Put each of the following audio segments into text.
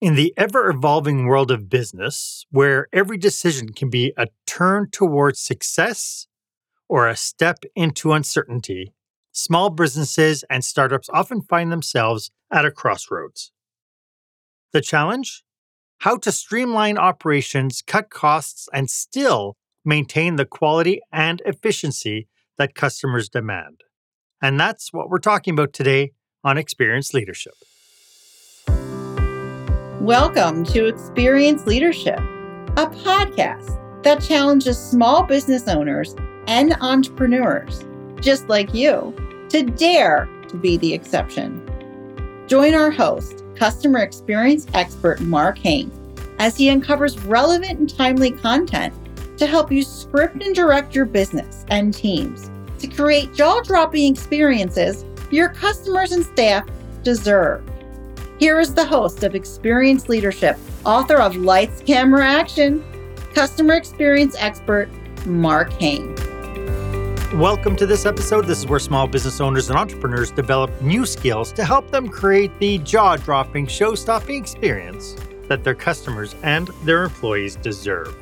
In the ever evolving world of business, where every decision can be a turn towards success or a step into uncertainty, small businesses and startups often find themselves at a crossroads. The challenge? How to streamline operations, cut costs, and still maintain the quality and efficiency that customers demand. And that's what we're talking about today on Experience Leadership. Welcome to Experience Leadership, a podcast that challenges small business owners and entrepreneurs, just like you, to dare to be the exception. Join our host, customer experience expert Marc Haine, as he uncovers relevant and timely content to help you script and direct your business and teams to create jaw dropping experiences your customers and staff deserve. Here is the host of Experience Leadership, author of Lights, Camera, Action, customer experience expert, Marc Haine. Welcome to this episode. This is where small business owners and entrepreneurs develop new skills to help them create the jaw dropping, show stopping experience that their customers and their employees deserve.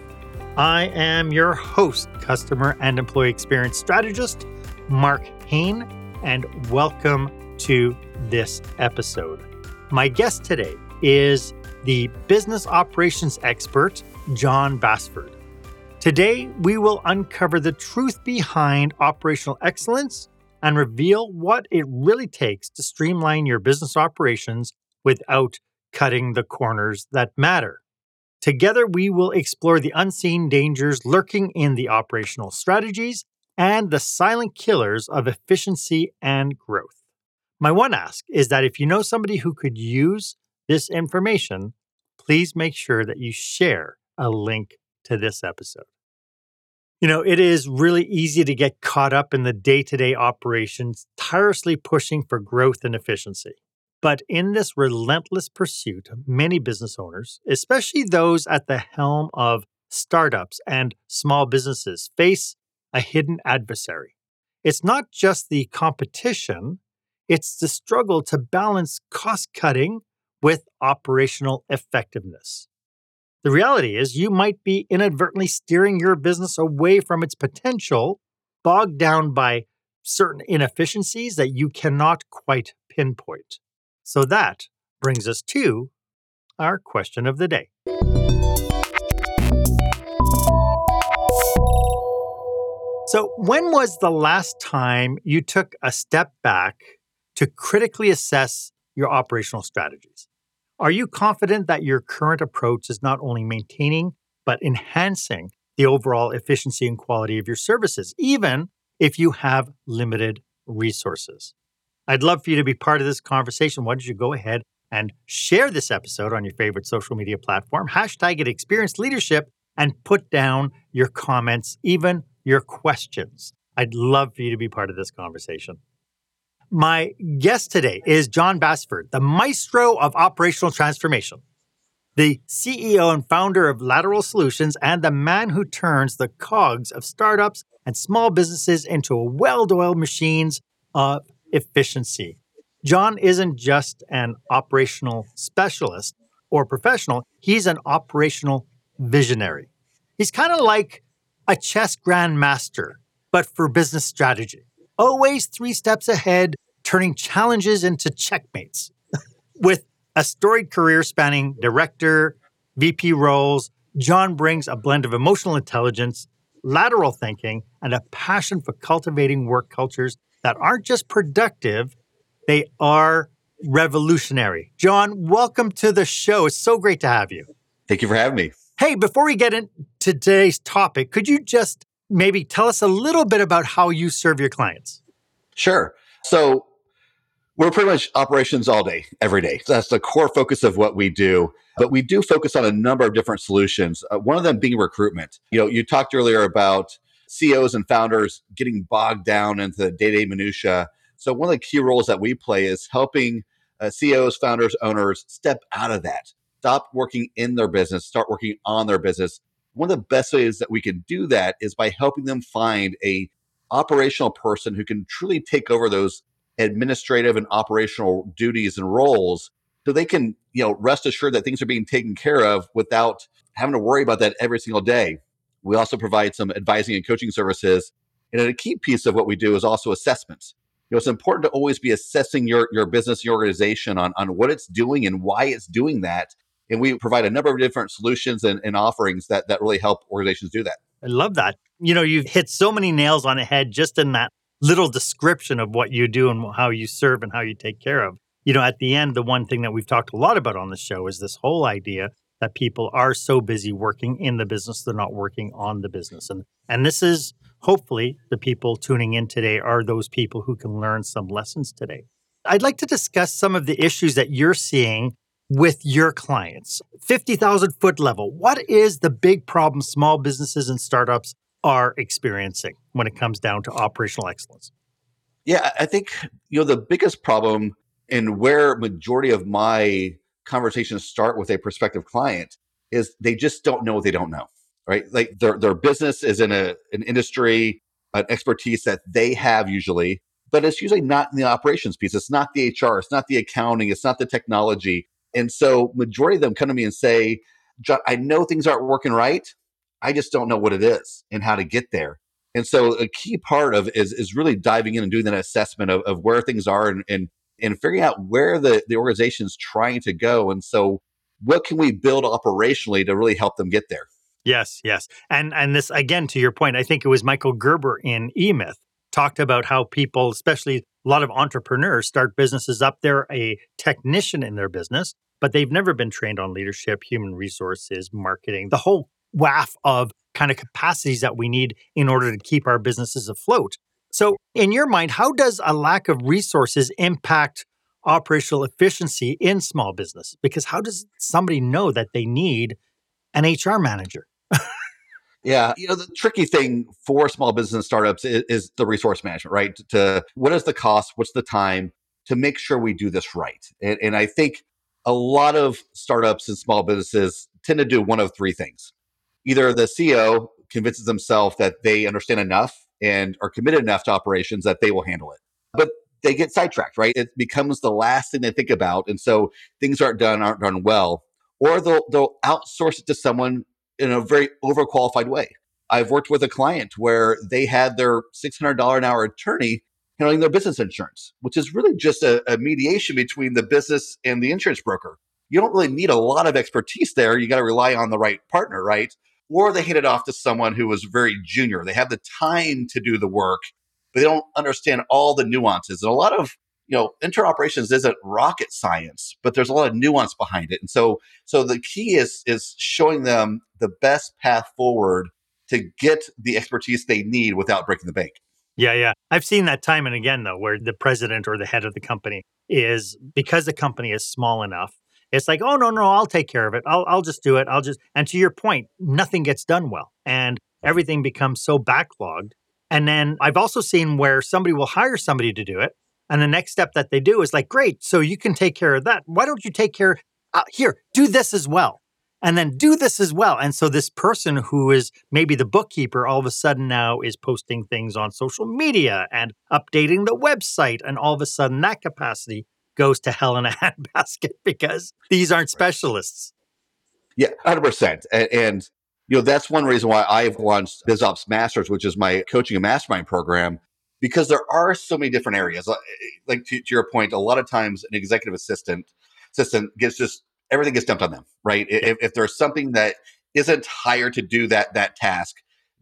I am your host, customer and employee experience strategist, Marc Haine, and welcome to this episode. My guest today is the business operations expert, Jon Bassford. Today, we will uncover the truth behind operational excellence and reveal what it really takes to streamline your business operations without cutting the corners that matter. Together, we will explore the unseen dangers lurking in the operational strategies and the silent killers of efficiency and growth. My one ask is that if you know somebody who could use this information, please make sure that you share a link to this episode. You know, it is really easy to get caught up in the day to day operations, tirelessly pushing for growth and efficiency. But in this relentless pursuit, many business owners, especially those at the helm of startups and small businesses, face a hidden adversary. It's not just the competition it's the struggle to balance cost cutting with operational effectiveness. The reality is, you might be inadvertently steering your business away from its potential, bogged down by certain inefficiencies that you cannot quite pinpoint. So that brings us to our question of the day. So, when was the last time you took a step back to critically assess your operational strategies. Are you confident that your current approach is not only maintaining, but enhancing the overall efficiency and quality of your services, even if you have limited resources? I'd love for you to be part of this conversation. Why don't you go ahead and share this episode on your favorite social media platform, hashtag it experience leadership, and put down your comments, even your questions. I'd love for you to be part of this conversation. My guest today is Jon Bassford, the maestro of operational transformation, the CEO and founder of Lateral Solutions, and the man who turns the cogs of startups and small businesses into well oiled machines of efficiency. Jon isn't just an operational specialist or professional, he's an operational visionary. He's kind of like a chess grandmaster, but for business strategy always three steps ahead, turning challenges into checkmates. With a storied career spanning director, VP roles, Jon brings a blend of emotional intelligence, lateral thinking, and a passion for cultivating work cultures that aren't just productive, they are revolutionary. John, welcome to the show. It's so great to have you. Thank you for having me. Hey, before we get into today's topic, could you just maybe tell us a little bit about how you serve your clients. Sure. So we're pretty much operations all day, every day. That's the core focus of what we do. But we do focus on a number of different solutions. Uh, one of them being recruitment. You know, you talked earlier about CEOs and founders getting bogged down into the day-to-day minutia. So one of the key roles that we play is helping uh, CEOs, founders, owners step out of that. Stop working in their business, start working on their business, one of the best ways that we can do that is by helping them find a operational person who can truly take over those administrative and operational duties and roles so they can, you know, rest assured that things are being taken care of without having to worry about that every single day. We also provide some advising and coaching services. And a key piece of what we do is also assessments. You know, it's important to always be assessing your, your business, your organization on, on what it's doing and why it's doing that. And we provide a number of different solutions and, and offerings that, that really help organizations do that. I love that. You know, you've hit so many nails on the head just in that little description of what you do and how you serve and how you take care of. You know, at the end, the one thing that we've talked a lot about on the show is this whole idea that people are so busy working in the business, they're not working on the business. And and this is hopefully the people tuning in today are those people who can learn some lessons today. I'd like to discuss some of the issues that you're seeing with your clients. 50,000 foot level. What is the big problem small businesses and startups are experiencing when it comes down to operational excellence? Yeah, I think you know the biggest problem and where majority of my conversations start with a prospective client is they just don't know what they don't know, right? Like their their business is in a an industry, an expertise that they have usually, but it's usually not in the operations piece. It's not the HR, it's not the accounting, it's not the technology. And so majority of them come to me and say, I know things aren't working right. I just don't know what it is and how to get there. And so a key part of is is really diving in and doing that assessment of, of where things are and, and and figuring out where the, the organization is trying to go. And so what can we build operationally to really help them get there? Yes, yes. And and this again to your point, I think it was Michael Gerber in E-Myth talked about how people, especially a lot of entrepreneurs, start businesses up. They're a technician in their business, but they've never been trained on leadership, human resources, marketing, the whole waff of kind of capacities that we need in order to keep our businesses afloat. So, in your mind, how does a lack of resources impact operational efficiency in small business? Because how does somebody know that they need an HR manager? Yeah, you know the tricky thing for small business startups is, is, the resource management, right? To what is the cost, what's the time to make sure we do this right? And, and I think a lot of startups and small businesses tend to do one of three things: either the CEO convinces themselves that they understand enough and are committed enough to operations that they will handle it. But they get sidetracked, right? It becomes the last thing they think about. And so things aren't done, aren't done well. Or they'll they'll outsource it to someone in a very overqualified way. I've worked with a client where they had their $600 an hour attorney handling their business insurance, which is really just a, a mediation between the business and the insurance broker. You don't really need a lot of expertise there. You got to rely on the right partner, right? or they hand it off to someone who is very junior. They have the time to do the work, but they don't understand all the nuances. And a lot of you know interoperations isn't rocket science, but there's a lot of nuance behind it. And so so the key is is showing them the best path forward to get the expertise they need without breaking the bank. Yeah, yeah. I've seen that time and again though, where the president or the head of the company is because the company is small enough it's like, oh no, no, I'll take care of it. I'll I'll just do it. I'll just and to your point, nothing gets done well. And everything becomes so backlogged. And then I've also seen where somebody will hire somebody to do it. And the next step that they do is like, great, so you can take care of that. Why don't you take care? Uh, here, do this as well. And then do this as well. And so this person who is maybe the bookkeeper all of a sudden now is posting things on social media and updating the website. And all of a sudden that capacity goes to hell in a handbasket because these aren't specialists. Yeah, 100%. And, and, you know, that's one reason why I've launched BizOps Masters, which is my coaching and mastermind program, because there are so many different areas. Like to, to your point, a lot of times an executive assistant assistant gets just everything gets dumped on them, right? If, if there's something that isn't hired to do that that task,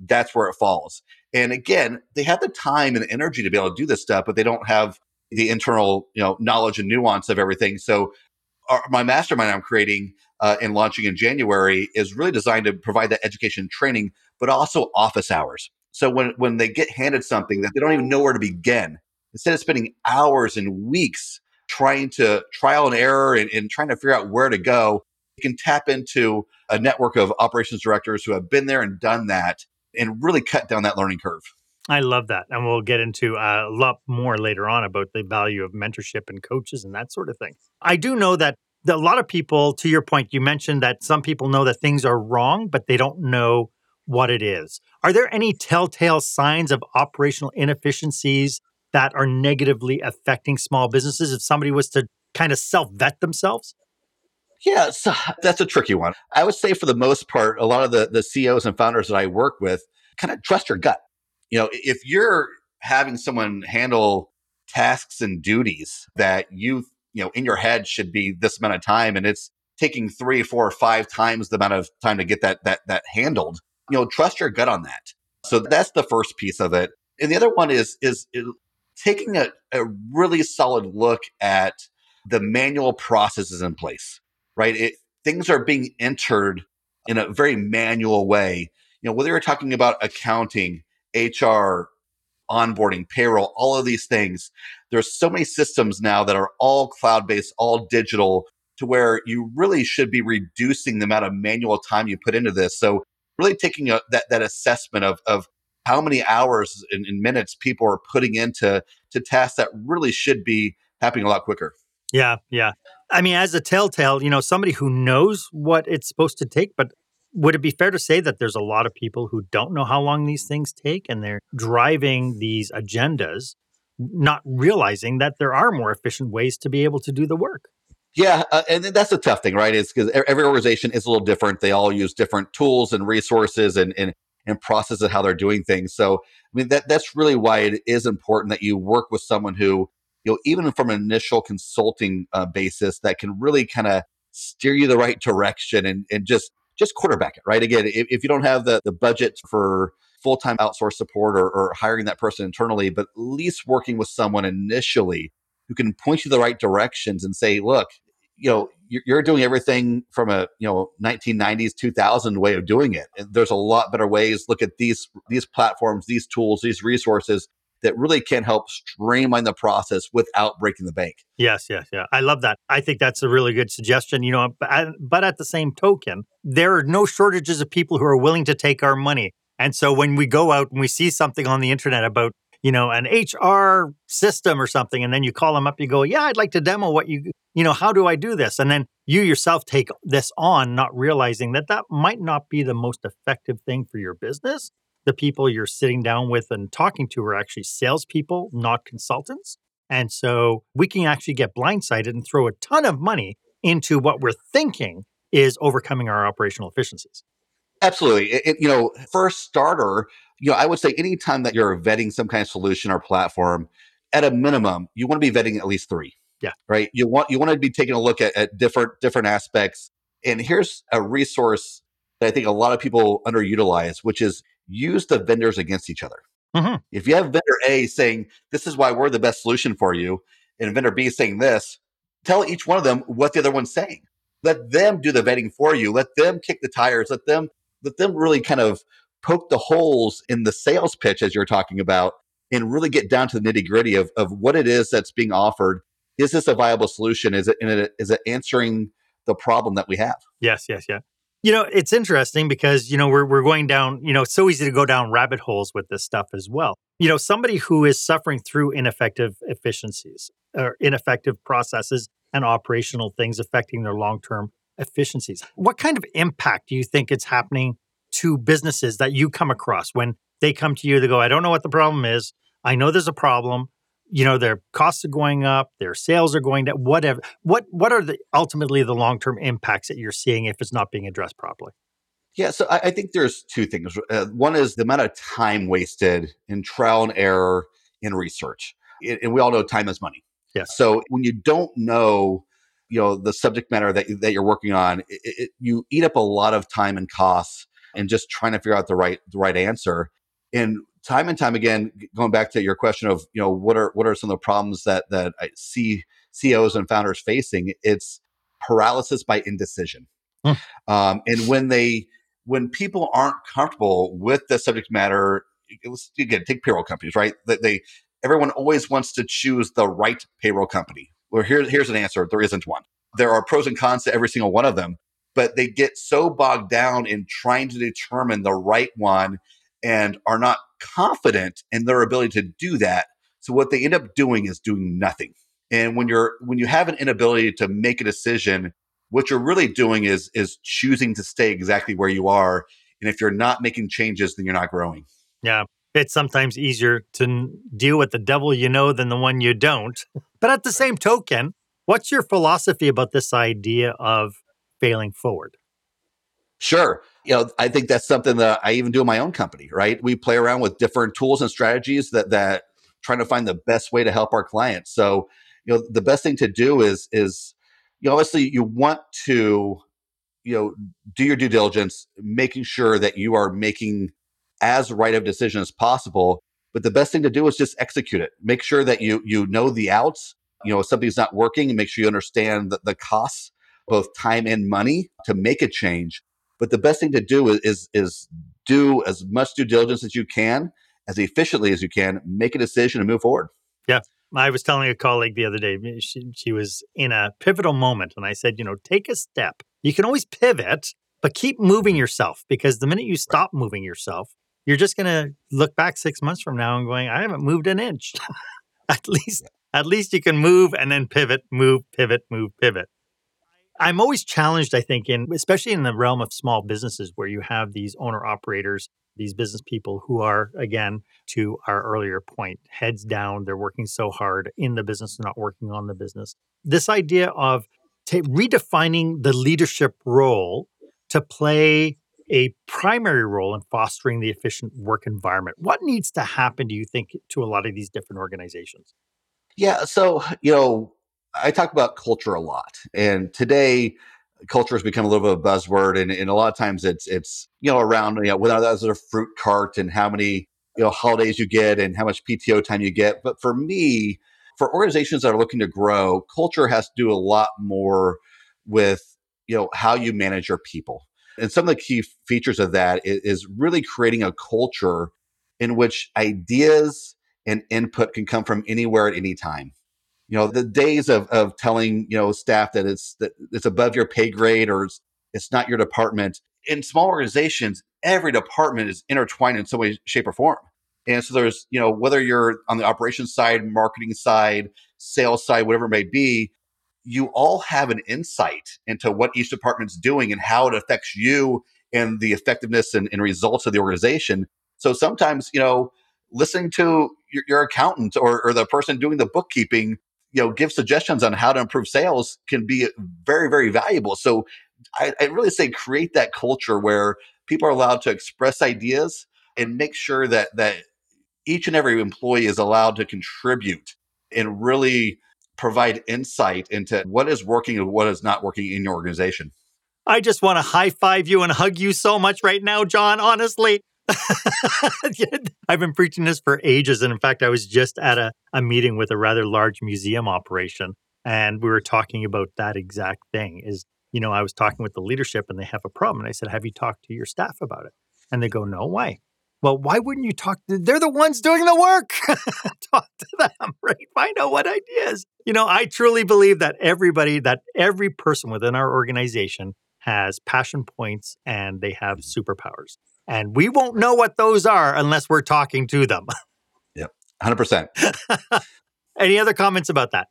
that's where it falls. And again, they have the time and energy to be able to do this stuff, but they don't have the internal you know knowledge and nuance of everything. So our, my mastermind I'm creating uh, and launching in January is really designed to provide that education training, but also office hours. So when when they get handed something that they don't even know where to begin, instead of spending hours and weeks trying to trial and error and, and trying to figure out where to go, you can tap into a network of operations directors who have been there and done that and really cut down that learning curve. I love that. And we'll get into a lot more later on about the value of mentorship and coaches and that sort of thing. I do know that a lot of people, to your point, you mentioned that some people know that things are wrong, but they don't know what it is. Are there any telltale signs of operational inefficiencies that are negatively affecting small businesses? If somebody was to kind of self vet themselves? Yeah, so that's a tricky one. I would say for the most part, a lot of the, the CEOs and founders that I work with kind of trust your gut. You know, if you're having someone handle tasks and duties that you, you know, in your head should be this amount of time and it's taking three, four, five times the amount of time to get that that that handled, you know, trust your gut on that. So that's the first piece of it. And the other one is is, is taking a, a really solid look at the manual processes in place right? It, things are being entered in a very manual way. You know, whether you're talking about accounting, HR, onboarding, payroll, all of these things, there's so many systems now that are all cloud based, all digital, to where you really should be reducing the amount of manual time you put into this. So, really taking a, that that assessment of of how many hours and, and minutes people are putting into to tasks that really should be happening a lot quicker. Yeah, yeah. I mean, as a telltale, you know, somebody who knows what it's supposed to take, but would it be fair to say that there's a lot of people who don't know how long these things take and they're driving these agendas, not realizing that there are more efficient ways to be able to do the work? Yeah, uh, and that's a tough thing, right? Is because every organization is a little different. They all use different tools and resources and and and processes how they're doing things. So, I mean, that that's really why it is important that you work with someone who you know, even from an initial consulting uh, basis that can really kind of steer you the right direction and, and just just quarterback it, right? Again, if, if you don't have the, the budget for full time outsource support or, or hiring that person internally, but at least working with someone initially who can point you the right directions and say, look, you know, you're doing everything from a you know 1990s 2000 way of doing it. There's a lot better ways. Look at these these platforms, these tools, these resources that really can help streamline the process without breaking the bank. Yes, yes, yeah. I love that. I think that's a really good suggestion. You know, but at the same token, there are no shortages of people who are willing to take our money. And so when we go out and we see something on the internet about, you know, an HR system or something, and then you call them up, you go, yeah, I'd like to demo what you, you know, how do I do this? And then you yourself take this on, not realizing that that might not be the most effective thing for your business the people you're sitting down with and talking to are actually salespeople, not consultants. And so we can actually get blindsided and throw a ton of money into what we're thinking is overcoming our operational efficiencies. Absolutely. It, it, you know, first starter, you know, I would say anytime that you're vetting some kind of solution or platform, at a minimum, you want to be vetting at least three. Yeah. Right. You want you want to be taking a look at, at different different aspects. And here's a resource that I think a lot of people underutilize, which is use the vendors against each other. Mm-hmm. If you have vendor A saying, this is why we're the best solution for you, and vendor B saying this, tell each one of them what the other one's saying. Let them do the vetting for you. Let them kick the tires. Let them let them really kind of poke the holes in the sales pitch as you're talking about and really get down to the nitty gritty of, of what it is that's being offered. Is this a viable solution? Is it, is it answering the problem that we have? Yes, yes, yeah. You know, it's interesting because, you know, we're, we're going down, you know, it's so easy to go down rabbit holes with this stuff as well. You know, somebody who is suffering through ineffective efficiencies or ineffective processes and operational things affecting their long term efficiencies. What kind of impact do you think it's happening to businesses that you come across. When they come to you? They go, I don't know what the problem is. I know there's a problem. You know their costs are going up their sales are going down whatever what what are the ultimately the long-term impacts that you're seeing if it's not being addressed properly? Yeah so i, I think there's two things. Uh, one is the amount of time wasted in trial and error in research. It, and we all know time is money. Yeah so when you don't know you know the subject matter that, that you're working on it, it, you eat up a lot of time and costs and just trying to figure out the right the right answer and time and time again, going back to your question of you know what are what are some of the problems that that I see CEOs and founders facing? It's paralysis by indecision, hmm. um, and when they when people aren't comfortable with the subject matter, let's again take payroll companies, right? That they everyone always wants to choose the right payroll company. Well, here, here's an answer: there isn't one. There are pros and cons to every single one of them, but they get so bogged down in trying to determine the right one and are not confident in their ability to do that. So what they end up doing is doing nothing. And when you're when you have an inability to make a decision, what you're really doing is is choosing to stay exactly where you are. And if you're not making changes, then you're not growing. Yeah. It's sometimes easier to deal with the devil you know than the one you don't. But at the same token, What's your philosophy about this idea of failing forward? Sure. You know, I think that's something that I even do in my own company, right? We play around with different tools and strategies that that trying to find the best way to help our clients. So, you know, the best thing to do is is you know, obviously you want to you know, do your due diligence, making sure that you are making as right of decision as possible. But the best thing to do is just execute it. Make sure that you you know the outs. You know, if something's not working, make sure you understand the, the costs, both time and money, to make a change. But the best thing to do is, is is do as much due diligence as you can, as efficiently as you can, make a decision and move forward. Yeah. I was telling a colleague the other day, eh, she, she was in a pivotal moment. And I said, you know, take a step. You can always pivot, but keep moving yourself because the minute you stop moving yourself, you're just going to look back six months from now and going, I haven't moved an inch. at least, at least you can move and then pivot, move, pivot, move, pivot. I'm always challenged, I think, in especially in the realm of small businesses where you have these owner operators, these business people who are, again, to our earlier point, heads down, they're working so hard in the business, not working on the business. This idea of t- redefining the leadership role to play a primary role in fostering the efficient work environment. What needs to happen, do you think, to a lot of these different organizations? Yeah. So, you know, I talk about culture a lot. And today, culture has become a little bit of a buzzword. And, and a lot of times it's, it's, you know, around, you know, whether that's a fruit cart and how many, you know, holidays you get and how much PTO time you get. But for me, for organizations that are looking to grow, culture has to do a lot more with, you know, how you manage your people. And some of the key features of that is, is really creating a culture in which ideas and input can come from anywhere at any time. You know, the days of, of telling, you know, staff that it's that it's above your pay grade or it's, it's not your department. In small organizations, every department is intertwined in some way, shape, or form. And so there's, you know, whether you're on the operations side, marketing side, sales side, whatever it may be, you all have an insight into what each department's doing and how it affects you and the effectiveness and, and results of the organization. So sometimes, you know, listening to your, your accountant or, or the person doing the bookkeeping, you know, give suggestions on how to improve sales can be very, very valuable. So I, I really say create that culture where people are allowed to express ideas and make sure that that each and every employee is allowed to contribute and really provide insight into what is working and what is not working in your organization. I just want to high five you and hug you so much right now, Jon, honestly. I've been preaching this for ages. And in fact, I was just at a, a meeting with a rather large museum operation, and we were talking about that exact thing is, you know, I was talking with the leadership and they have a problem. And I said, Have you talked to your staff about it? And they go, No, why? Well, why wouldn't you talk? To, they're the ones doing the work. talk to them, right? Find out what ideas. You know, I truly believe that everybody, that every person within our organization has passion points and they have superpowers. And we won't know what those are unless we're talking to them. Yep, 100%. Any other comments about that?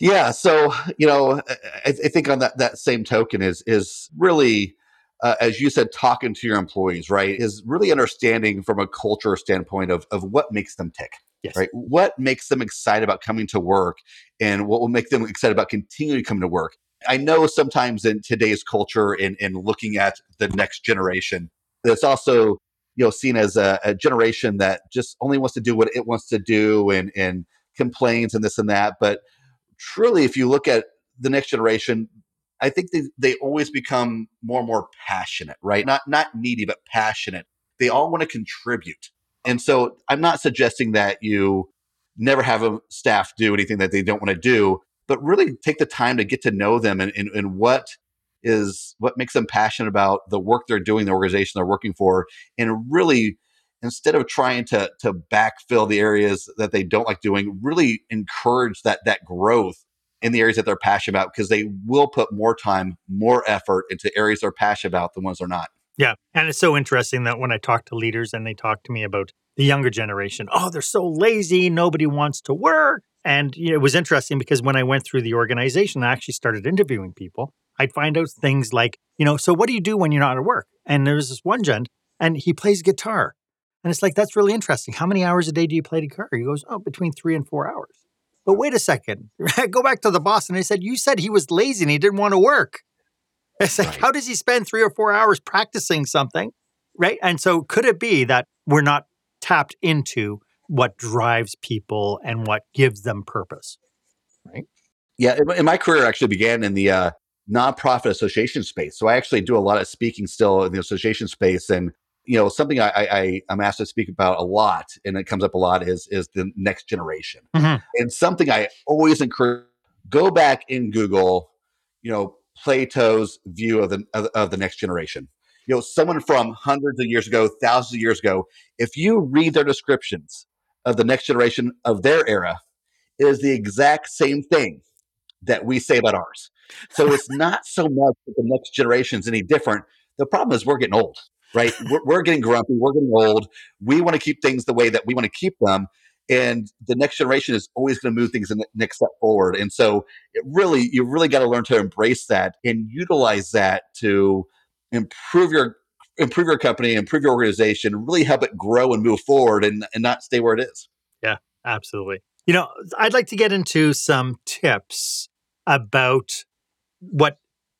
Yeah, so you know, I, I, think on that that same token is is really uh, as you said, talking to your employees, right, is really understanding from a culture standpoint of, of what makes them tick. Yes. Right. What makes them excited about coming to work and what will make them excited about continuing to come to work? I know sometimes in today's culture and in, in looking at the next generation, that's also, you know, seen as a, a generation that just only wants to do what it wants to do and, and complains and this and that. But truly, if you look at the next generation, I think they, they always become more and more passionate, right? Not not needy, but passionate. They all want to contribute. And so I'm not suggesting that you never have a staff do anything that they don't want to do, but really take the time to get to know them and, and, and what is what makes them passionate about the work they're doing, the organization they're working for, and really instead of trying to to backfill the areas that they don't like doing, really encourage that that growth in the areas that they're passionate about because they will put more time, more effort into areas they're passionate about than ones they're not. Yeah. And it's so interesting that when I talk to leaders and they talk to me about the younger generation, oh, they're so lazy, nobody wants to work. And you know, it was interesting because when I went through the organization, I actually started interviewing people. I'd find out things like, you know, so what do you do when you're not at work? And there was this one gent, and he plays guitar. And it's like, that's really interesting. How many hours a day do you play guitar? He goes, oh, between three and four hours But wait a second, go back to the boss. And they said, You said he was lazy and he didn't want to work. It's like, right. how does he spend three or four hours practicing something? Right. And so could it be that we're not tapped into what drives people and what gives them purpose? Right. Yeah. In my career actually began in the uh, nonprofit association space. So I actually do a lot of speaking still in the association space. And, you know, something I, I, I'm asked to speak about a lot and it comes up a lot is, is the next generation. Mm-hmm. And something I always encourage, go back in Google, you know, Plato's view of the, of, of the next generation. You know, someone from hundreds of years ago, thousands of years ago, if you read their descriptions of the next generation of their era, it is the exact same thing that we say about ours. So it's not so much that the next generation is any different. The problem is we're getting old, right? We're, we're getting grumpy. We're getting old. We want to keep things the way that we want to keep them. And the next generation is always going to move things the next step forward. And so it really, you really got to learn to embrace that and utilize that to improve your improve your company, improve your organization, really help it grow and move forward and, and not stay where it is. Yeah, absolutely. You know, I'd like to get into some tips about what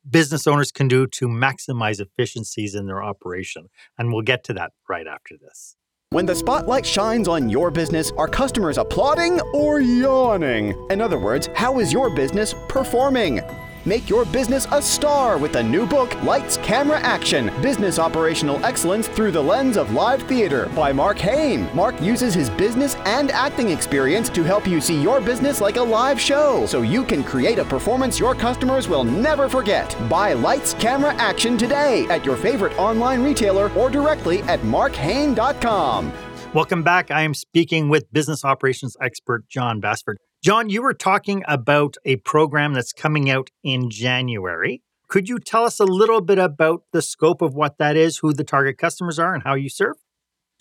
business owners can do to maximize efficiencies in their operation. And we'll get to that right after this. When the spotlight shines on your business, are customers applauding or yawning? In other words, how is your business performing? Make your business a star with the new book, Lights, Camera, Action Business Operational Excellence Through the Lens of Live Theater by Marc Haine. Marc uses his business and acting experience to help you see your business like a live show so you can create a performance your customers will never forget. Buy Lights, Camera, Action today at your favorite online retailer or directly at markhain.com. Welcome back. I am speaking with business operations expert Jon Bassford. Jon, you were talking about a program that's coming out in January. Could you tell us a little bit about the scope of what that is, who the target customers are, and how you serve?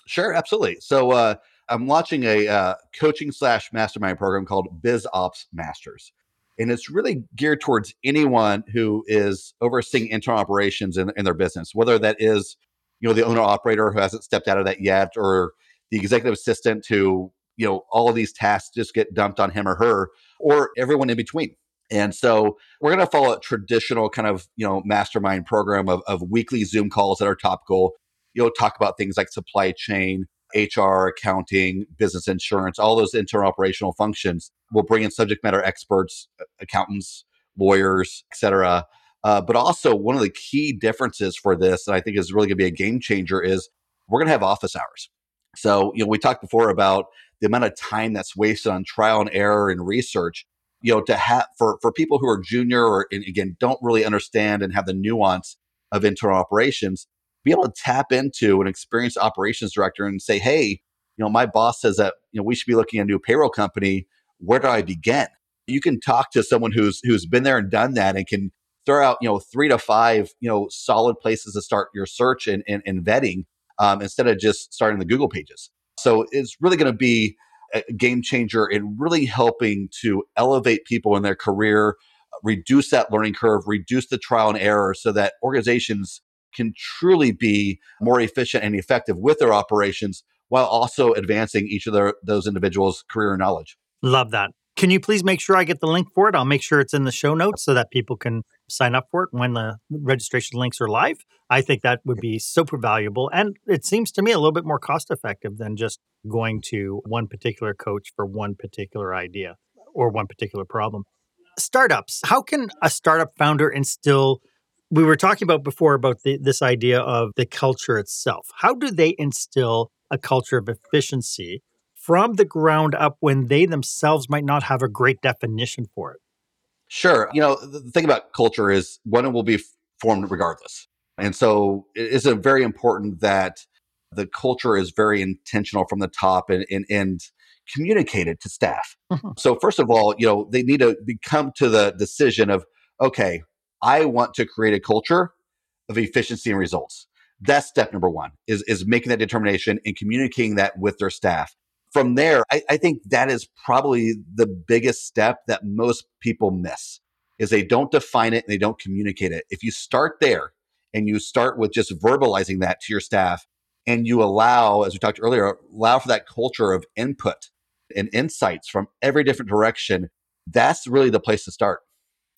Sure, absolutely. So uh, I'm launching a uh, coaching slash mastermind program called Biz Ops Masters. And it's really geared towards anyone who is overseeing internal operations in, in their business, whether that is, you know, the owner operator who hasn't stepped out of that yet, or the executive assistant who you know all of these tasks just get dumped on him or her or everyone in between. And so we're going to follow a traditional kind of you know mastermind program of, of weekly zoom calls that are topical you know talk about things like supply chain hr accounting business insurance all those internal operational functions. We'll bring in subject matter experts accountants lawyers etc uh, but also one of the key differences for this and i think is really going to be a game changer is we're going to have office hours. So you know we talked before about the amount of time that's wasted on trial and error and research you know to have for for people who are junior or again don't really understand and have the nuance of internal operations be able to tap into an experienced operations director and say hey you know my boss says that you know we should be looking at a new payroll company. Where do i begin? You can talk to someone who's who's been there and done that and can throw out you know three to five you know solid places to start your search and, and, and vetting um, instead of just starting the google pages so it's really going to be a game changer in really helping to elevate people in their career, reduce that learning curve, reduce the trial and error so that organizations can truly be more efficient and effective with their operations while also advancing each of their, those individuals' career knowledge. Love that. Can you please make sure I get the link for it? I'll make sure it's in the show notes so that people can sign up for it when the registration links are live. I think that would be super valuable. And it seems to me a little bit more cost effective than just going to one particular coach for one particular idea or one particular problem. Startups, how can a startup founder instill? We were talking about before about the, this idea of the culture itself. How do they instill a culture of efficiency from the ground up when they themselves might not have a great definition for it? Sure. You know, the thing about culture is one will be formed regardless. And so it is a very important that the culture is very intentional from the top and, and, and communicated to staff. Mm-hmm. So first of all, you know, they need to come to the decision of, okay, I want to create a culture of efficiency and results. That's step number one is, is making that determination and communicating that with their staff from there, I, I think that is probably the biggest step that most people miss is they don't define it and they don't communicate it. If you start there and you start with just verbalizing that to your staff and you allow, as we talked earlier, allow for that culture of input and insights from every different direction, that's really the place to start.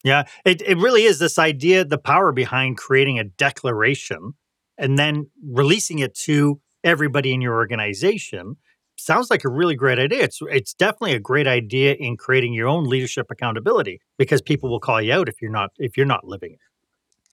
Yeah, it, it really is this idea, the power behind creating a declaration and then releasing it to everybody in your organization. Sounds like a really great idea. It's it's definitely a great idea in creating your own leadership accountability because people will call you out if you're not if you're not living it.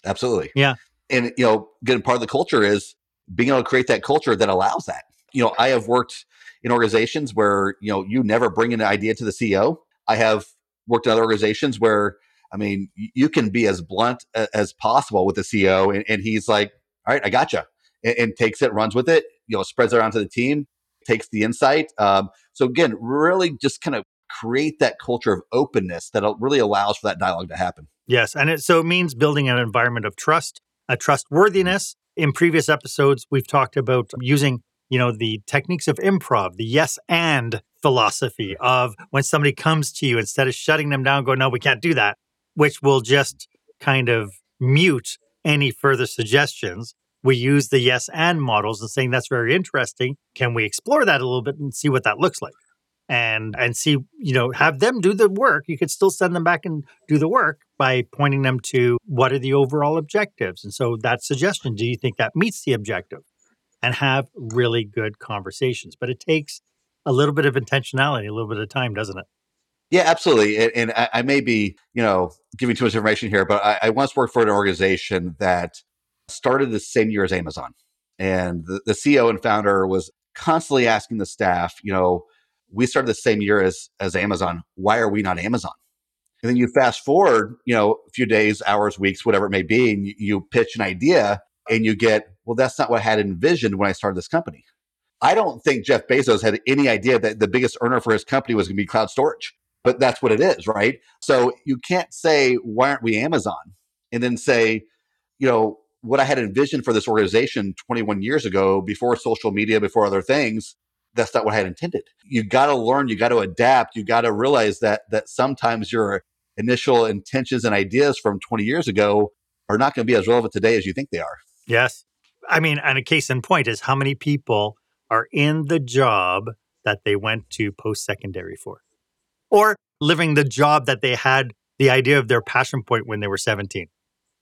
Absolutely. Yeah. And you know, getting part of the culture is being able to create that culture that allows that. You know, I have worked in organizations where, you know, you never bring an idea to the CEO. I have worked in other organizations where I mean, you can be as blunt as possible with the CEO, and, and he's like, "All right, I got you," and, and, takes it, runs with it, you know, spreads it around to the team, takes the insight. Um, so again, really just kind of create that culture of openness that really allows for that dialogue to happen. Yes, and it so it means building an environment of trust, a trustworthiness. In previous episodes, we've talked about using you know the techniques of improv the yes and philosophy of when somebody comes to you instead of shutting them down go no we can't do that which will just kind of mute any further suggestions. We use the yes and models and saying that's very interesting. Can we explore that a little bit and see what that looks like? And and see, you know, have them do the work. You could still send them back and do the work by pointing them to what are the overall objectives. And so that suggestion, do you think that meets the objective? And have really good conversations. But it takes a little bit of intentionality, a little bit of time, doesn't it? Yeah, absolutely. And, and I, I, may be, you know, giving too much information here, but I, I, once worked for an organization that started the same year as Amazon. And the, the CEO and founder was constantly asking the staff, you know, we started the same year as as Amazon. Why are we not Amazon? And then you fast forward, you know, a few days, hours, weeks, whatever it may be, and you, you pitch an idea and you get, well, that's not what I had envisioned when I started this company. I don't think Jeff Bezos had any idea that the biggest earner for his company was going to be cloud storage but that's what it is, right? So you can't say, why aren't we Amazon? And then say, you know, what I had envisioned for this organization 21 years ago, before social media, before other things, that's not what I had intended. You got to learn, you got to adapt, you got to realize that that sometimes your initial intentions and ideas from 20 years ago are not going to be as relevant today as you think they are. Yes. I mean, and a case in point is how many people are in the job that they went to post secondary for or living the job that they had the idea of their passion point when they were 17.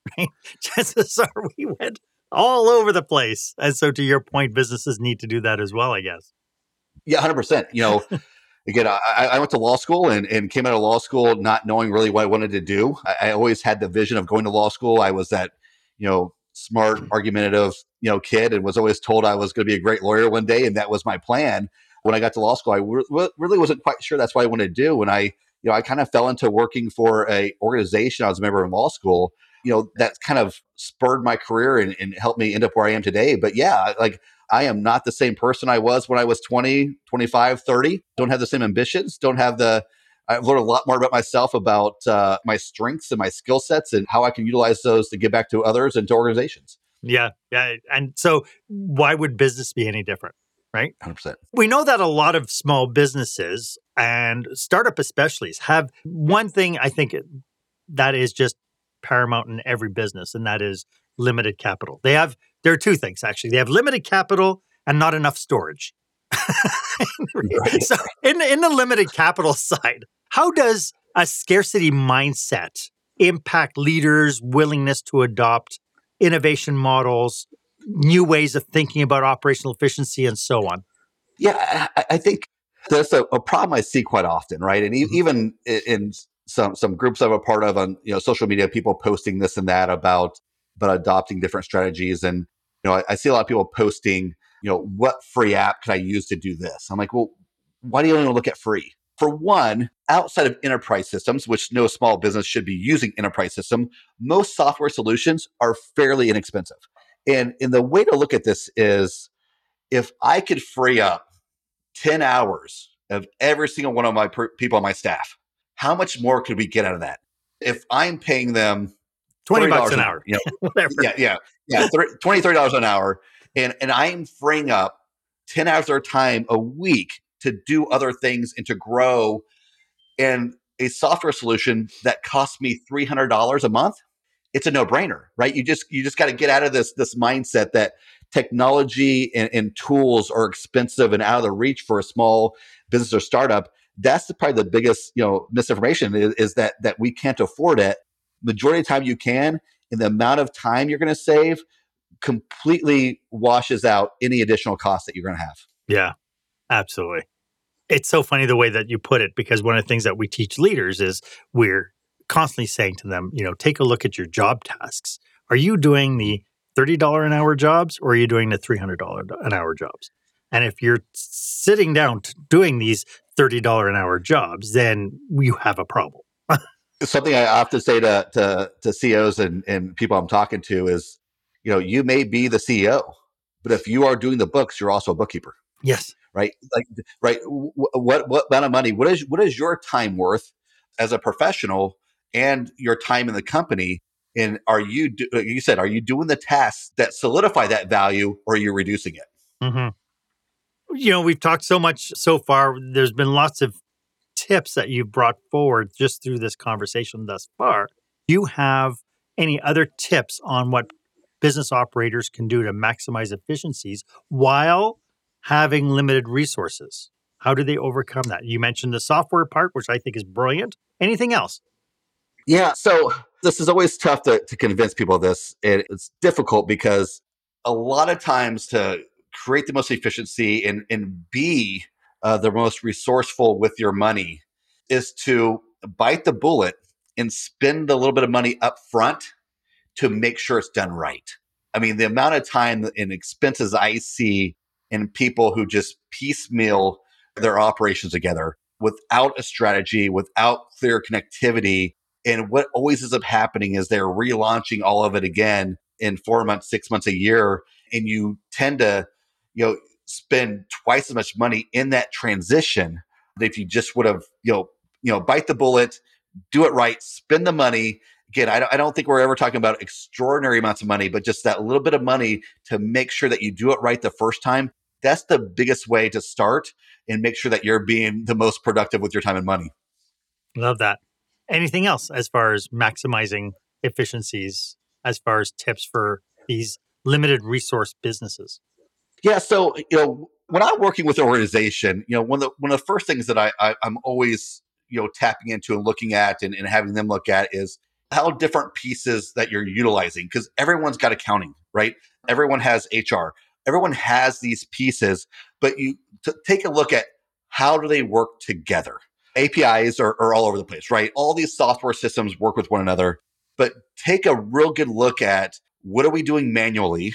Right? Chances are we went all over the place. And so, to your point, businesses need to do that as well, I guess. Yeah, 100%. You know, again, I, I, went to law school and, and came out of law school not knowing really what I wanted to do. I, I always had the vision of going to law school. I was that, you know, smart, argumentative, you know, kid and was always told I was going to be a great lawyer one day. And that was my plan when I got to law school, I re- really wasn't quite sure that's what I wanted to do. When I, you know, I kind of fell into working for a organization I was a member in law school. You know, that kind of spurred my career and, and helped me end up where I am today. But yeah, like I am not the same person I was when I was 20, 25, 30. Don't have the same ambitions. Don't have the, I've learned a lot more about myself, about uh, my strengths and my skill sets, and how I can utilize those to give back to others and to organizations. Yeah, yeah. And so, why would business be any different? right? 100%. We know that a lot of small businesses and startup especially have one thing I think that is just paramount in every business, and that is limited capital. They have, there are two things actually. They have limited capital and not enough storage. so, in, in the limited capital side, how does a scarcity mindset impact leaders' willingness to adopt innovation models, new ways of thinking about operational efficiency and so on? Yeah, I, I think that's a, a, problem I see quite often, right? And e- mm-hmm. even in some some groups I'm a part of on you know social media, people posting this and that about about adopting different strategies, and you know I, I see a lot of people posting, you know, what free app can I use to do this? I'm like, well, why do you only look at free? For one, outside of enterprise systems, which no small business should be using enterprise system, most software solutions are fairly inexpensive. And, and the way to look at this is if I could free up 10 hours of every single one of my per- people on my staff, how much more could we get out of that? If I'm paying them 20 bucks an hour, you know, yeah, yeah, yeah, 20, 30 dollars an hour. And, and I'm freeing up 10 hours of their time a week to do other things and to grow. And a software solution that costs me $300 a month it's a no-brainer, right? You just you just got to get out of this this mindset that technology and, and, tools are expensive and out of the reach for a small business or startup, that's the, probably the biggest you know misinformation is, is that that we can't afford it. Majority of time you can, and the amount of time you're going to save completely washes out any additional cost that you're going to have. Yeah, absolutely. It's so funny the way that you put it because one of the things that we teach leaders is we're constantly saying to them, you know, take a look at your job tasks. Are you doing the $30 an hour jobs or are you doing the $300 an hour jobs? And if you're sitting down doing these $30 an hour jobs, then you have a problem. Something I often say to, to, to CEOs and, and people I'm talking to is, you know, you may be the CEO, but if you are doing the books, you're also a bookkeeper. Yes. Right. Like, right. What, what amount of money, what is, what is your time worth as a professional and your time in the company? And are you, do, you said, are you doing the tasks that solidify that value or are you reducing it? Mm-hmm. You know, we've talked so much so far. There's been lots of tips that you've brought forward just through this conversation thus far. Do you have any other tips on what business operators can do to maximize efficiencies while having limited resources? How do they overcome that? You mentioned the software part, which I think is brilliant. Anything else? Yeah. So this is always tough to, to convince people of this. It, it's difficult because a lot of times to create the most efficiency and, and be uh, the most resourceful with your money is to bite the bullet and spend a little bit of money up front to make sure it's done right. I mean, the amount of time and expenses I see in people who just piecemeal their operations together without a strategy, without clear connectivity. And what always ends up happening is they're relaunching all of it again in four months, six months, a year. And you tend to, you know, spend twice as much money in that transition that if you just would have, you know, you know, bite the bullet, do it right, spend the money, again, I don't, I don't think we're ever talking about extraordinary amounts of money, but just that little bit of money to make sure that you do it right the first time. That's the biggest way to start and make sure that you're being the most productive with your time and money. Love that. Anything else as far as maximizing efficiencies, as far as tips for these limited resource businesses? Yeah. So, you know, when I'm working with an organization, you know, one of the, one of the first things that I, I am always, you know, tapping into and looking at and, and having them look at is how different pieces that you're utilizing because everyone's got accounting, right? Everyone has HR. Everyone has these pieces, but you t- take a look at how do they work together. APIs are, are all over the place, right? All these software systems work with one another, but take a real good look at what are we doing manually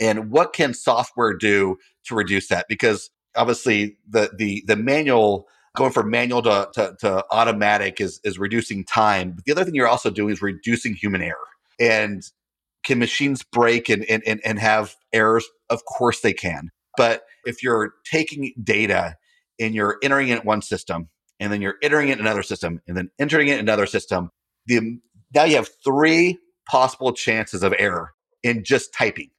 and what can software do to reduce that? Because obviously the the the manual going from manual to, to, to, automatic is, is reducing time. But the other thing you're also doing is reducing human error. And can machines break and, and, and and have errors? Of course they can. But if you're taking data and you're entering it in one system, and then you're entering it in another system, and then entering it in another system, the, now you have three possible chances of error in just typing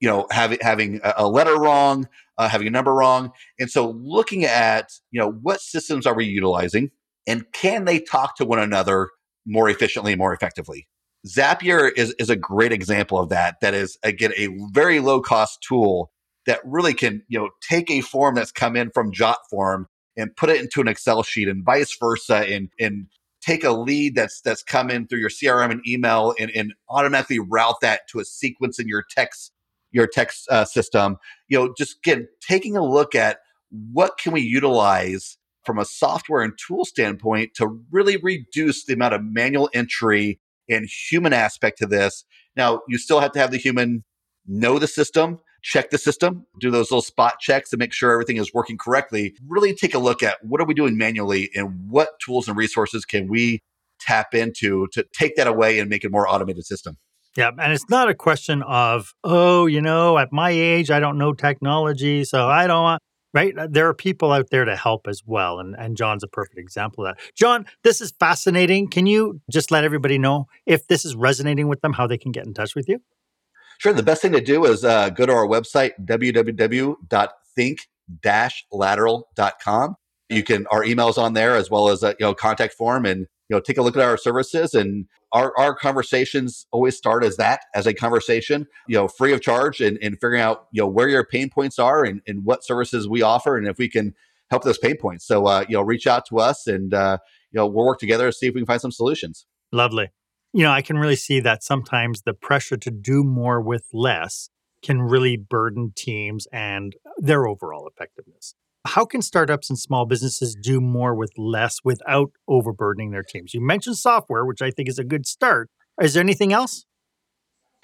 you know having having a letter wrong uh, having a number wrong. And so looking at you know what systems are we utilizing and can they talk to one another more efficiently more effectively? Zapier is, is a great example of that. That is again a very low cost tool that really can you know take a form that's come in from jotform and put it into an excel sheet and vice versa and and take a lead that's that's come in through your crm and email and, and automatically route that to a sequence in your text your text uh, system you know just again taking a look at what can we utilize from a software and tool standpoint to really reduce the amount of manual entry and human aspect to this. Now you still have to have the human know the system check the system do those little spot checks to make sure everything is working correctly. Really take a look at what are we doing manually and what tools and resources can we tap into to take that away and make it more automated system yeah. And it's not a question of, oh, you know, at my age, I don't know technology. So I don't want, right? Uh, there are people out there to help as well. And, and Jon's a perfect example of that. Jon, this is fascinating. Can you just let everybody know if this is resonating with them, how they can get in touch with you? Sure. The best thing to do is uh, go to our website, www.think-lateral.com. You can, our emails on there as well as a you know, contact form and you know, take a look at our services and our, our conversations always start as that, as a conversation, you know, free of charge and, and figuring out, you know, where your pain points are and, and what services we offer and if we can help those pain points. So, uh, you know, reach out to us and, uh, you know, we'll work together to see if we can find some solutions. Lovely. You know, I can really see that sometimes the pressure to do more with less can really burden teams and their overall effectiveness. How can startups and small businesses do more with less without overburdening their teams? You mentioned software, which I think is a good start. Is there anything else?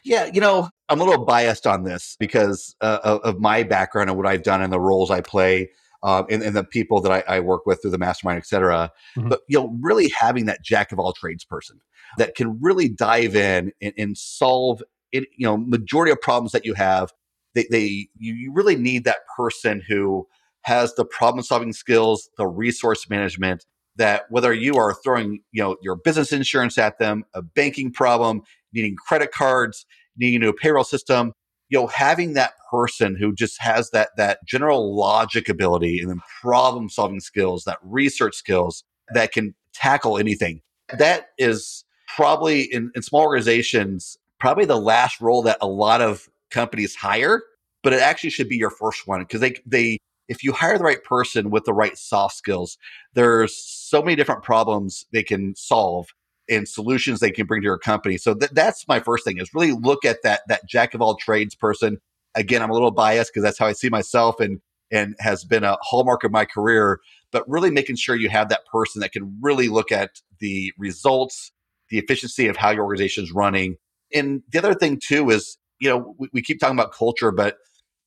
Yeah, you know, I'm a little biased on this because uh, of my background and what I've done and the roles I play um, and, and, the people that I, I, work with through the mastermind, et cetera. Mm-hmm. But, you know, really having that jack of all trades person that can really dive in and, and solve it, you know, majority of problems that you have, they, they you, you really need that person who has the problem solving skills, the resource management, that whether you are throwing, you know, your business insurance at them, a banking problem, needing credit cards, needing a new payroll system, you know, having that person who just has that that general logic ability and then problem solving skills, that research skills that can tackle anything. That is probably in, in small organizations, probably the last role that a lot of companies hire, but it actually should be your first one because they they if you hire the right person with the right soft skills, there's so many different problems they can solve and solutions they can bring to your company. So th- that's my first thing is really look at that that jack of all trades person. Again, I'm a little biased because that's how I see myself and and has been a hallmark of my career, but really making sure you have that person that can really look at the results, the efficiency of how your organization is running. And the other thing too is, you know, we, we keep talking about culture, but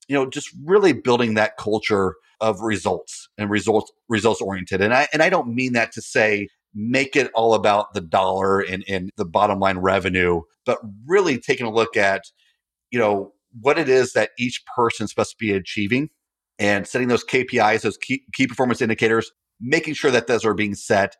you know, just really building that culture of results and results results oriented. And I and I don't mean that to say make it all about the dollar and, and the bottom line revenue, but really taking a look at, you know, what it is that each person's supposed to be achieving and setting those KPIs, those key, key performance indicators, making sure that those are being set,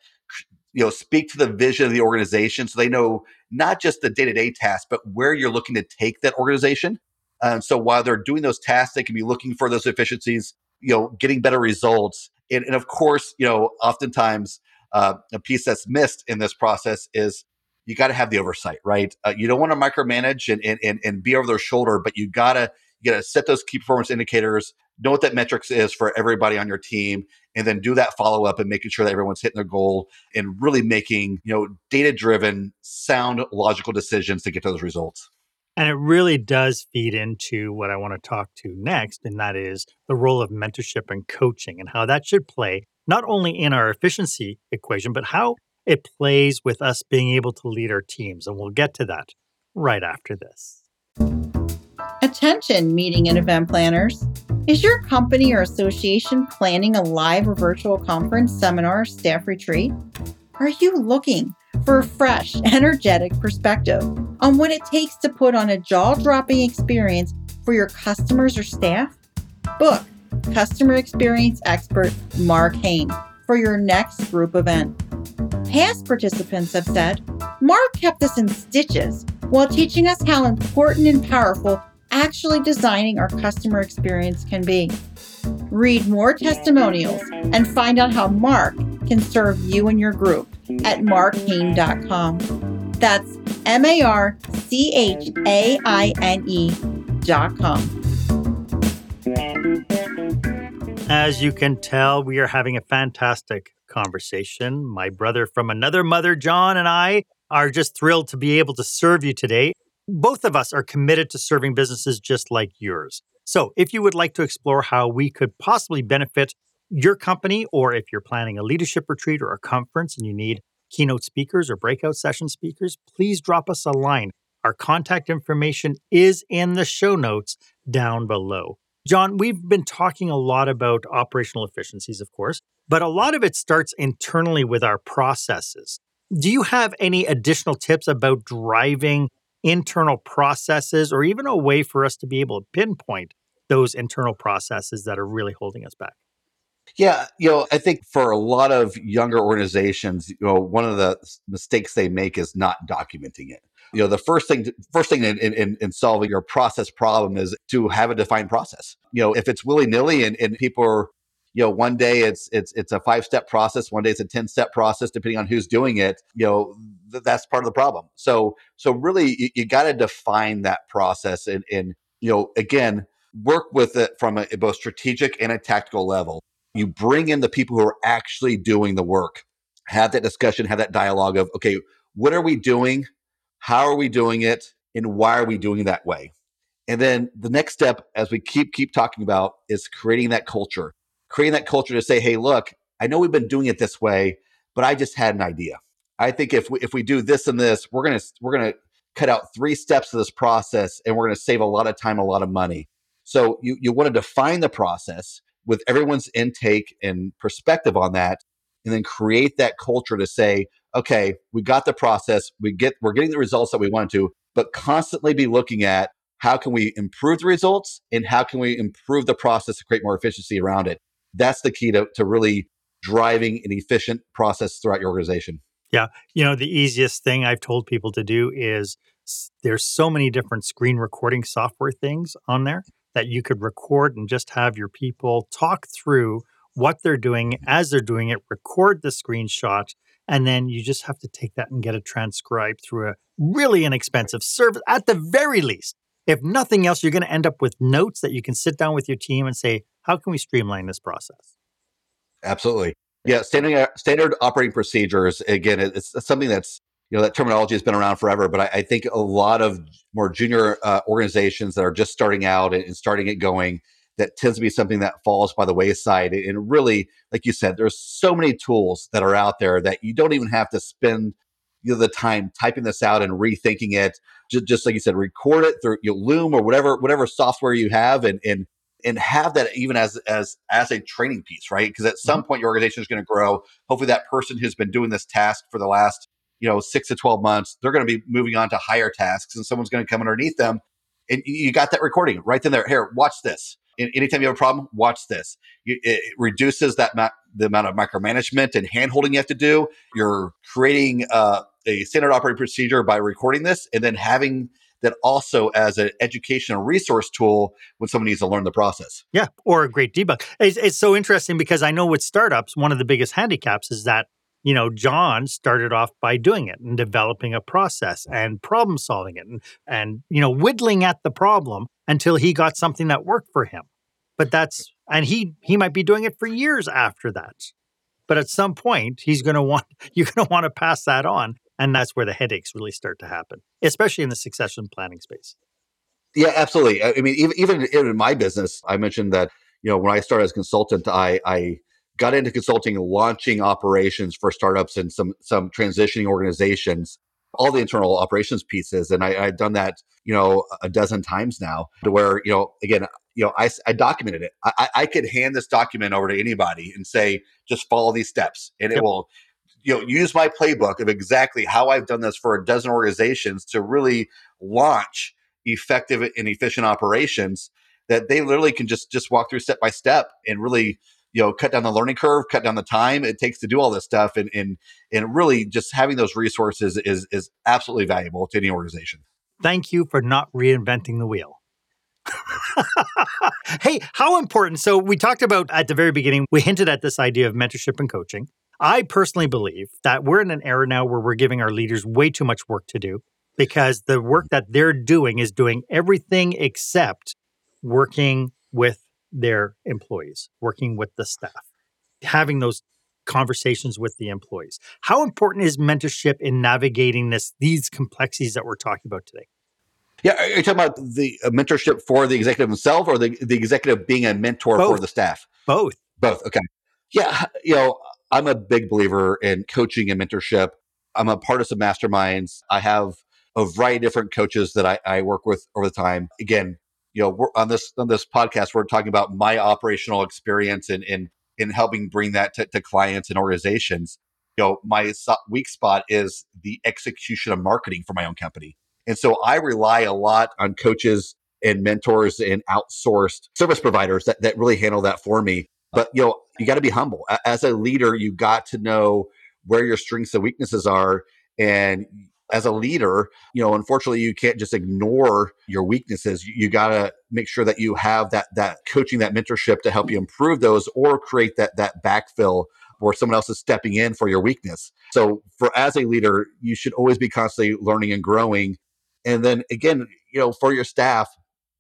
you know, speak to the vision of the organization so they know not just the day-to-day tasks, but where you're looking to take that organization. And so while they're doing those tasks, they can be looking for those efficiencies, you know, getting better results. And, and of course, you know, oftentimes uh, a piece that's missed in this process is you got to have the oversight, right? Uh, you don't want to micromanage and, and, and, and be over their shoulder, but you got to you got to set those key performance indicators, know what that metrics is for everybody on your team, and then do that follow up and making sure that everyone's hitting their goal and really making you know data driven, sound, logical decisions to get to those results. And it really does feed into what I want to talk to next, and that is the role of mentorship and coaching and how that should play not only in our efficiency equation, but how it plays with us being able to lead our teams. And we'll get to that right after this. Attention, meeting and event planners. Is your company or association planning a live or virtual conference, seminar, staff retreat? Are you looking for a fresh, energetic perspective on what it takes to put on a jaw dropping experience for your customers or staff? Book customer experience expert Marc Haine for your next group event. Past participants have said Marc kept us in stitches while teaching us how important and powerful actually designing our customer experience can be. Read more testimonials and find out how Marc can serve you and your group at marchaine.com. That's M A R C H A I N E.com. As you can tell, we are having a fantastic conversation. My brother from another mother, Jon, and I are just thrilled to be able to serve you today. Both of us are committed to serving businesses just like yours. So, if you would like to explore how we could possibly benefit your company, or if you're planning a leadership retreat or a conference and you need keynote speakers or breakout session speakers, please drop us a line. Our contact information is in the show notes down below. Jon, we've been talking a lot about operational efficiencies, of course, but a lot of it starts internally with our processes. Do you have any additional tips about driving internal processes or even a way for us to be able to pinpoint those internal processes that are really holding us back? Yeah, you know, I think for a lot of younger organizations, you know, one of the mistakes they make is not documenting it. You know, the first thing, to, first thing in, in, in, solving your process problem is to have a defined process. You know, if it's willy nilly and, and people are, you know one day it's it's it's a five step process one day it's a 10 step process depending on who's doing it you know th- that's part of the problem so so really you, you got to define that process and and you know again work with it from a both strategic and a tactical level you bring in the people who are actually doing the work. Have that discussion have that dialogue of okay what are we doing? How are we doing it? And why are we doing that way? And then the next step as we keep keep talking about is creating that culture. Creating that culture to say, hey, look, I know we've been doing it this way, but I just had an idea. I think if we, if we do this and this, we're gonna we're gonna cut out three steps of this process, and we're gonna save a lot of time, a lot of money. So you you want to define the process with everyone's intake and perspective on that, and then create that culture to say, okay, we got the process, we get we're getting the results that we want to, but constantly be looking at how can we improve the results and how can we improve the process to create more efficiency around it that's the key to, to really driving an efficient process throughout your organization. Yeah. You know, the easiest thing I've told people to do is there's so many different screen recording software things on there that you could record and just have your people talk through what they're doing as they're doing it, record the screenshot, and then you just have to take that and get it transcribed through a really inexpensive service at the very least. If nothing else, you're going to end up with notes that you can sit down with your team and say, how can we streamline this process? Absolutely. Yeah, standard uh, standard operating procedures. Again, it's something that's you know that terminology has been around forever, but I, I think a lot of more junior uh, organizations that are just starting out and, and starting it going that tends to be something that falls by the wayside. And really, like you said, there's so many tools that are out there that you don't even have to spend you know, the time typing this out and rethinking it. Just, just like you said, record it through your Loom or whatever whatever software you have, and and and have that even as as as a training piece, right? Because at some mm-hmm. point your organization is going to grow. Hopefully, that person who's been doing this task for the last you know six to twelve months, they're going to be moving on to higher tasks, and someone's going to come underneath them. And you got that recording right then there. Here, watch this. anytime you have a problem, watch this. it reduces that ma- the amount of micromanagement and handholding you have to do. You're creating uh, a standard operating procedure by recording this, and then having that also as an educational resource tool when someone needs to learn the process. Yeah, or a great debug. It's, it's so interesting because I know with startups, one of the biggest handicaps is that you know, Jon started off by doing it and developing a process and problem solving it and, and, you know, whittling at the problem until he got something that worked for him. But that's, and he, he might be doing it for years after that. But at some point, he's going to want, you're going to want to pass that on. And that's where the headaches really start to happen, especially in the succession planning space. Yeah, absolutely. I mean, even, even in my business, I mentioned that, you know, when I started as consultant, I, I got into consulting, launching operations for startups and some, some transitioning organizations, all the internal operations pieces. And I, I've done that, you know, a dozen times now to where, you know, again, you know, I, I documented it. I, I could hand this document over to anybody and say, just follow these steps and it will you know use my playbook of exactly how I've done this for a dozen organizations to really launch effective and efficient operations that they literally can just just walk through step by step and really you know cut down the learning curve cut down the time it takes to do all this stuff and and and really just having those resources is is absolutely valuable to any organization. Thank you for not reinventing the wheel. Hey how important so we talked about at the very beginning we hinted at this idea of mentorship and coaching. I personally believe that we're in an era now where we're giving our leaders way too much work to do because the work that they're doing is doing everything except working with their employees, working with the staff, having those conversations with the employees. How important is mentorship in navigating this these complexities that we're talking about today? Yeah, are you talking about the uh, mentorship for the executive himself or the, the executive being a mentor Both. for the staff? Both. Both. Okay. Yeah, you know, I'm a big believer in coaching and mentorship. I'm a part of some masterminds. I have a variety of different coaches that I, I work with over the time. Again, you know, on this on this podcast, we're talking about my operational experience in in, in helping bring that to, to clients and organizations. You know, my weak spot is the execution of marketing for my own company, and so I rely a lot on coaches and mentors and outsourced service providers that, that really handle that for me. But you know, you got to be humble. As a leader, you got to know where your strengths and weaknesses are. And as a leader, you know, unfortunately, you can't just ignore your weaknesses. You, you got to make sure that you have that that coaching, that mentorship to help you improve those, or create that that backfill where someone else is stepping in for your weakness. So for as a leader, you should always be constantly learning and growing. And then again, you know, for your staff,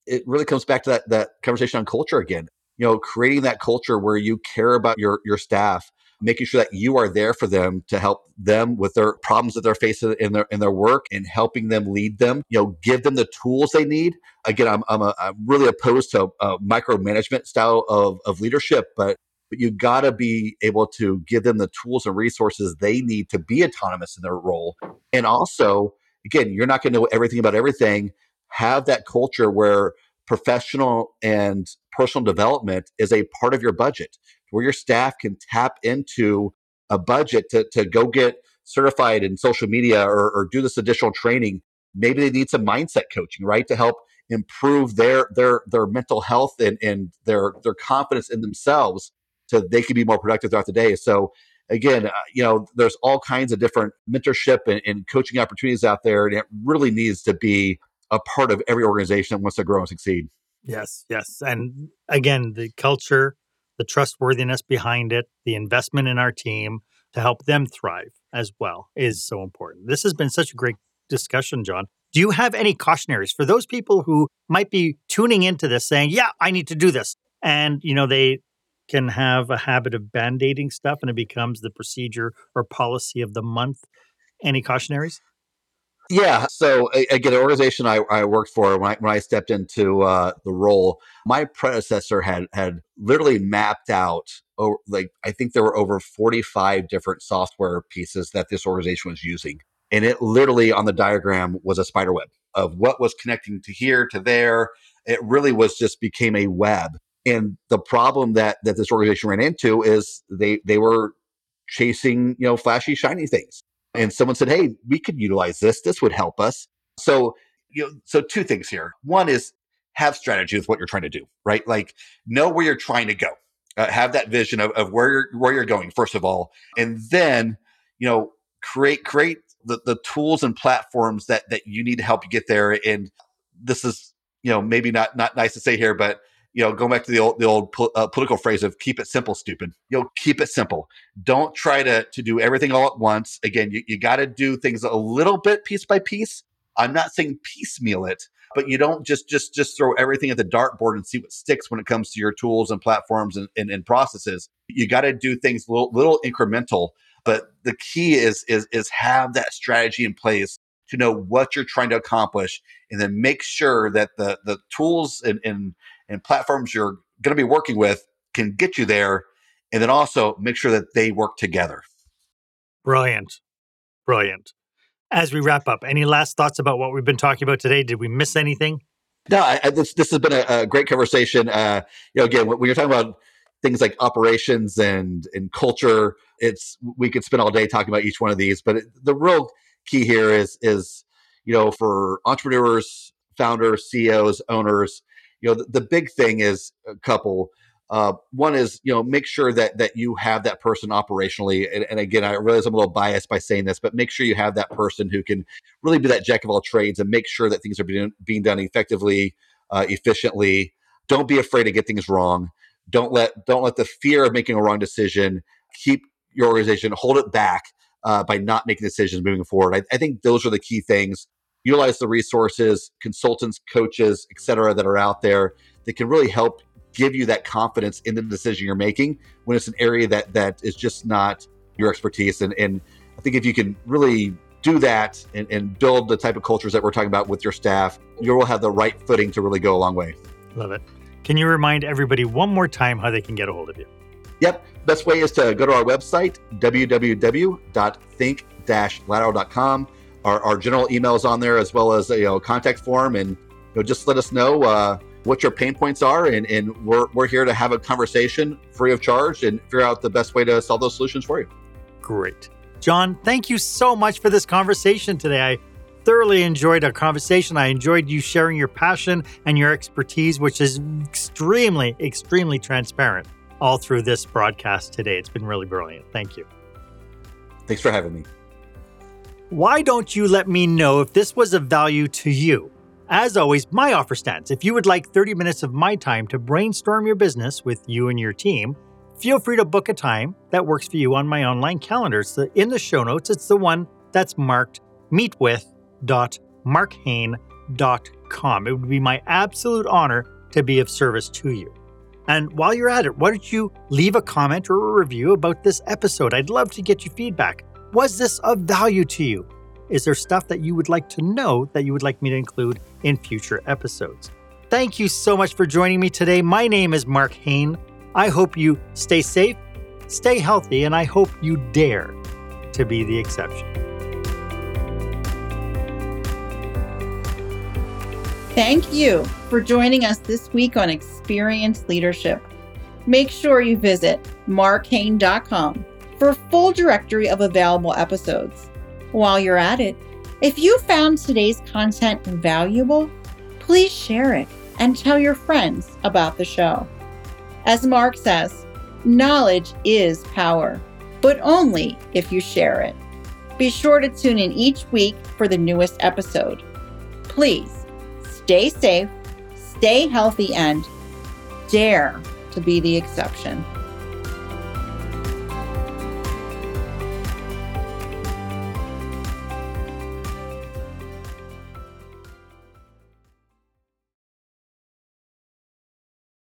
it really comes back to that that conversation on culture again. You know, creating that culture where you care about your your staff, making sure that you are there for them to help them with their problems that they're facing in their in their work and helping them lead them. You know, give them the tools they need. Again, I'm I'm, a, I'm really opposed to a micromanagement style of of leadership, but but you got to be able to give them the tools and resources they need to be autonomous in their role. And also, again, you're not going to know everything about everything. Have that culture where professional and personal development is a part of your budget, where your staff can tap into a budget to, to go get certified in social media or, or do this additional training. Maybe they need some mindset coaching, right, to help improve their their their mental health and, and their their confidence in themselves so they can be more productive throughout the day. So again, uh, you know, there's all kinds of different mentorship and, and, coaching opportunities out there, and it really needs to be a part of every organization that wants to grow and succeed. Yes, yes, and again, the culture, the trustworthiness behind it, the investment in our team to help them thrive as well is so important. This has been such a great discussion, Jon. Do you have any cautionaries for those people who might be tuning into this saying, "Yeah, I need to do this," and you know they can have a habit of band-aiding stuff and it becomes the procedure or policy of the month. Any cautionaries? Yeah. So again, the organization I, I worked for when I, when I stepped into uh, the role, my predecessor had had literally mapped out. Like I think there were over forty five different software pieces that this organization was using, and it literally on the diagram was a spider web of what was connecting to here to there. It really was just became a web and the problem that that this organization ran into is they they were chasing you know flashy shiny things and someone said hey we could utilize this. This would help us. So you know so two things here. One is have strategy with what you're trying to do right? Like know where you're trying to go. Uh, have that vision of, of where you're where you're going first of all. And then you know create create the, the tools and platforms that that you need to help you get there. And this is you know maybe not not nice to say here but you know, going back to the old the old po- uh, political phrase of "keep it simple, stupid." You know, keep it simple. Don't try to to do everything all at once. Again, you, you got to do things a little bit piece by piece. I'm not saying piecemeal it, but you don't just just just throw everything at the dartboard and see what sticks when it comes to your tools and platforms and, and, and processes. You got to do things little, little incremental. But the key is is is have that strategy in place to know what you're trying to accomplish, and then make sure that the the tools and and and platforms you're going to be working with can get you there and then also make sure that they work together. Brilliant. Brilliant. As we wrap up, any last thoughts about what we've been talking about today? Did we miss anything? No, I, I, this this has been a, a great conversation. Uh, you know, again, when you're talking about things like operations and and culture, it's we could spend all day talking about each one of these. But it, the real key here is is you know for entrepreneurs, founders, CEOs, owners, you know the, the big thing is a couple uh, one is you know make sure that that you have that person operationally and, and, again i realize i'm a little biased by saying this but make sure you have that person who can really be that jack of all trades and make sure that things are being, being done effectively uh, efficiently. Don't be afraid to get things wrong. Don't let don't let the fear of making a wrong decision keep your organization hold it back uh, by not making decisions moving forward. I, I think those are the key things utilize the resources, consultants, coaches, et cetera, that are out there that can really help give you that confidence in the decision you're making when it's an area that that is just not your expertise. And, and I think if you can really do that and, and build the type of cultures that we're talking about with your staff, you will have the right footing to really go a long way. Love it. Can you remind everybody one more time how they can get a hold of you? Yep. Best way is to go to our website, www.think-lateral.com our, our general emails on there as well as a you know, contact form and you know, just let us know uh, what your pain points are and, and we're, we're here to have a conversation free of charge and figure out the best way to solve those solutions for you. Great. Jon thank you so much for this conversation today. I thoroughly enjoyed our conversation. I enjoyed you sharing your passion and your expertise which is extremely extremely transparent all through this broadcast today. It's been really brilliant. Thank you. Thanks for having me why don't you let me know if this was of value to you? As always, my offer stands. If you would like 30 minutes of my time to brainstorm your business with you and your team, feel free to book a time that works for you on my online calendar. So in the show notes, it's the one that's marked meetwith.marchaine.com. It would be my absolute honor to be of service to you. And while you're at it, why don't you leave a comment or a review about this episode? I'd love to get your feedback. Was this of value to you? Is there stuff that you would like to know that you would like me to include in future episodes? Thank you so much for joining me today. My name is Marc Haine. I hope you stay safe, stay healthy, and I hope you dare to be the exception. Thank you for joining us this week on Experience Leadership. Make sure you visit marchaine.com for a full directory of available episodes. While you're at it, if you found today's content valuable, please share it and tell your friends about the show. As Marc says, knowledge is power, but only if you share it. Be sure to tune in each week for the newest episode. Please stay safe, stay healthy, and dare to be the exception.